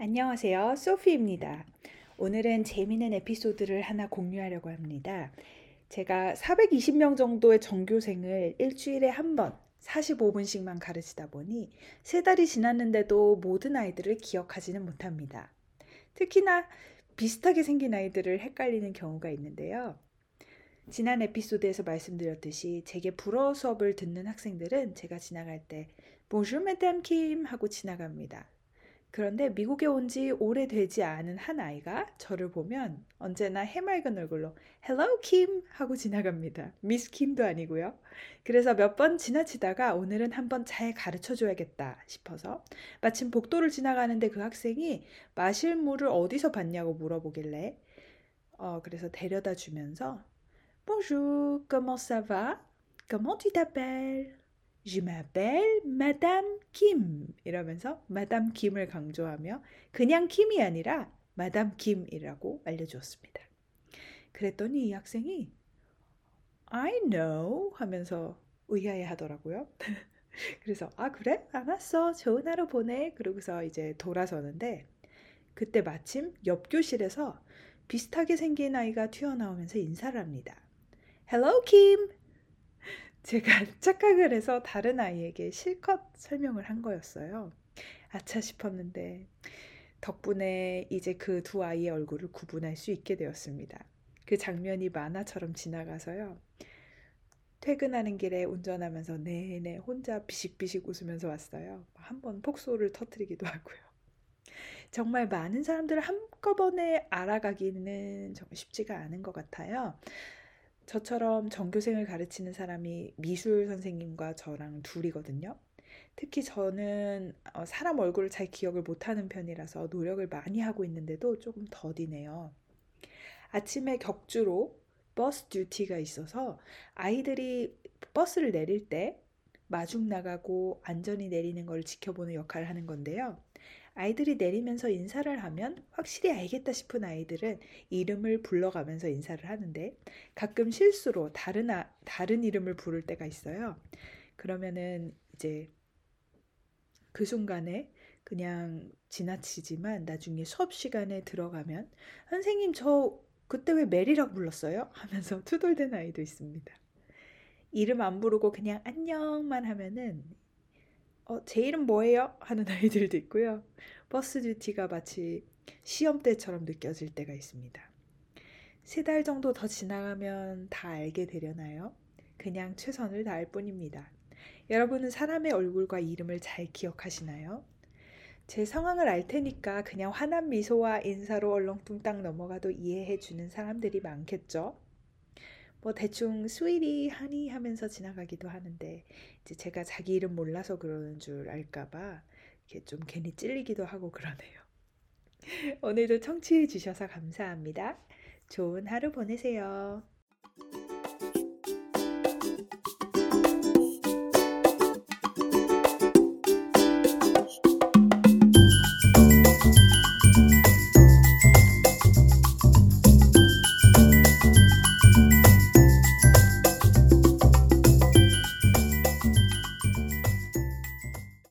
안녕하세요. 소피입니다. 오늘은 재미있는 에피소드를 하나 공유하려고 합니다. 제가 420명 정도의 전교생을 일주일에 한 번 45분씩만 가르치다 보니 세 달이 지났는데도 모든 아이들을 기억하지는 못합니다. 특히나 비슷하게 생긴 아이들을 헷갈리는 경우가 있는데요. 지난 에피소드에서 말씀드렸듯이 제게 불어 수업을 듣는 학생들은 제가 지나갈 때 Bonjour, Madame Kim 하고 지나갑니다. 그런데 미국에 온 지 오래되지 않은 한 아이가 저를 보면 언제나 해맑은 얼굴로 Hello Kim 하고 지나갑니다. 미스 킴도 아니고요. 그래서 몇 번 지나치다가 오늘은 한번 잘 가르쳐 줘야겠다 싶어서 마침 복도를 지나가는데 그 학생이 마실 물을 어디서 봤냐고 물어보길래 어 그래서 데려다 주면서 Bonjour, comment ça va? Comment tu t'appelles? Je m'appelle Madame Kim 이러면서 Madame Kim을 강조하며 그냥 킴이 아니라 Madame Kim이라고 알려주었습니다. 그랬더니 이 학생이 I know 하면서 의아해 하더라고요. 그래서 아 그래? 알았어. 좋은 하루 보내. 그러고서 이제 돌아서는데 그때 마침 옆 교실에서 비슷하게 생긴 아이가 튀어나오면서 인사를 합니다. Hello Kim. 제가 착각을 해서 다른 아이에게 실컷 설명을 한 거였어요. 아차 싶었는데 덕분에 이제 그 두 아이의 얼굴을 구분할 수 있게 되었습니다. 그 장면이 만화처럼 지나가서요. 퇴근하는 길에 운전하면서 내내 혼자 비식비식 웃으면서 왔어요. 한 번 폭소를 터트리기도 하고요. 정말 많은 사람들을 한꺼번에 알아가기는 정 쉽지가 않은 것 같아요. 저처럼 전교생을 가르치는 사람이 미술 선생님과 저랑 둘이거든요. 특히 저는 어, 사람 얼굴을 잘 기억을 못하는 편이라서 노력을 많이 하고 있는데도 조금 더디네요. 아침에 격주로 버스 듀티가 있어서 아이들이 버스를 내릴 때 마중 나가고 안전히 내리는 걸 지켜보는 역할을 하는 건데요. 아이들이 내리면서 인사를 하면 확실히 알겠다 싶은 아이들은 이름을 불러가면서 인사를 하는데 가끔 실수로 다른 아, 다른 이름을 부를 때가 있어요. 그러면은 이제 그 순간에 그냥 지나치지만 나중에 수업 시간에 들어가면 선생님 저 그때 왜 메리라고 불렀어요? 하면서 투덜대는 아이도 있습니다. 이름 안 부르고 그냥 안녕만 하면은 어, 제 이름 뭐예요? 하는 아이들도 있고요. 버스 듀티가 마치 시험 때처럼 느껴질 때가 있습니다. 세 달 정도 더 지나가면 다 알게 되려나요? 그냥 최선을 다할 뿐입니다. 여러분은 사람의 얼굴과 이름을 잘 기억하시나요? 제 상황을 알 테니까 그냥 환한 미소와 인사로 얼렁뚱땅 넘어가도 이해해 주는 사람들이 많겠죠? 뭐 대충 스위리 하니 하면서 지나가기도 하는데 이제 제가 자기 이름 몰라서 그러는 줄 알까봐 이렇게 좀 괜히 찔리기도 하고 그러네요. 오늘도 청취해 주셔서 감사합니다. 좋은 하루 보내세요.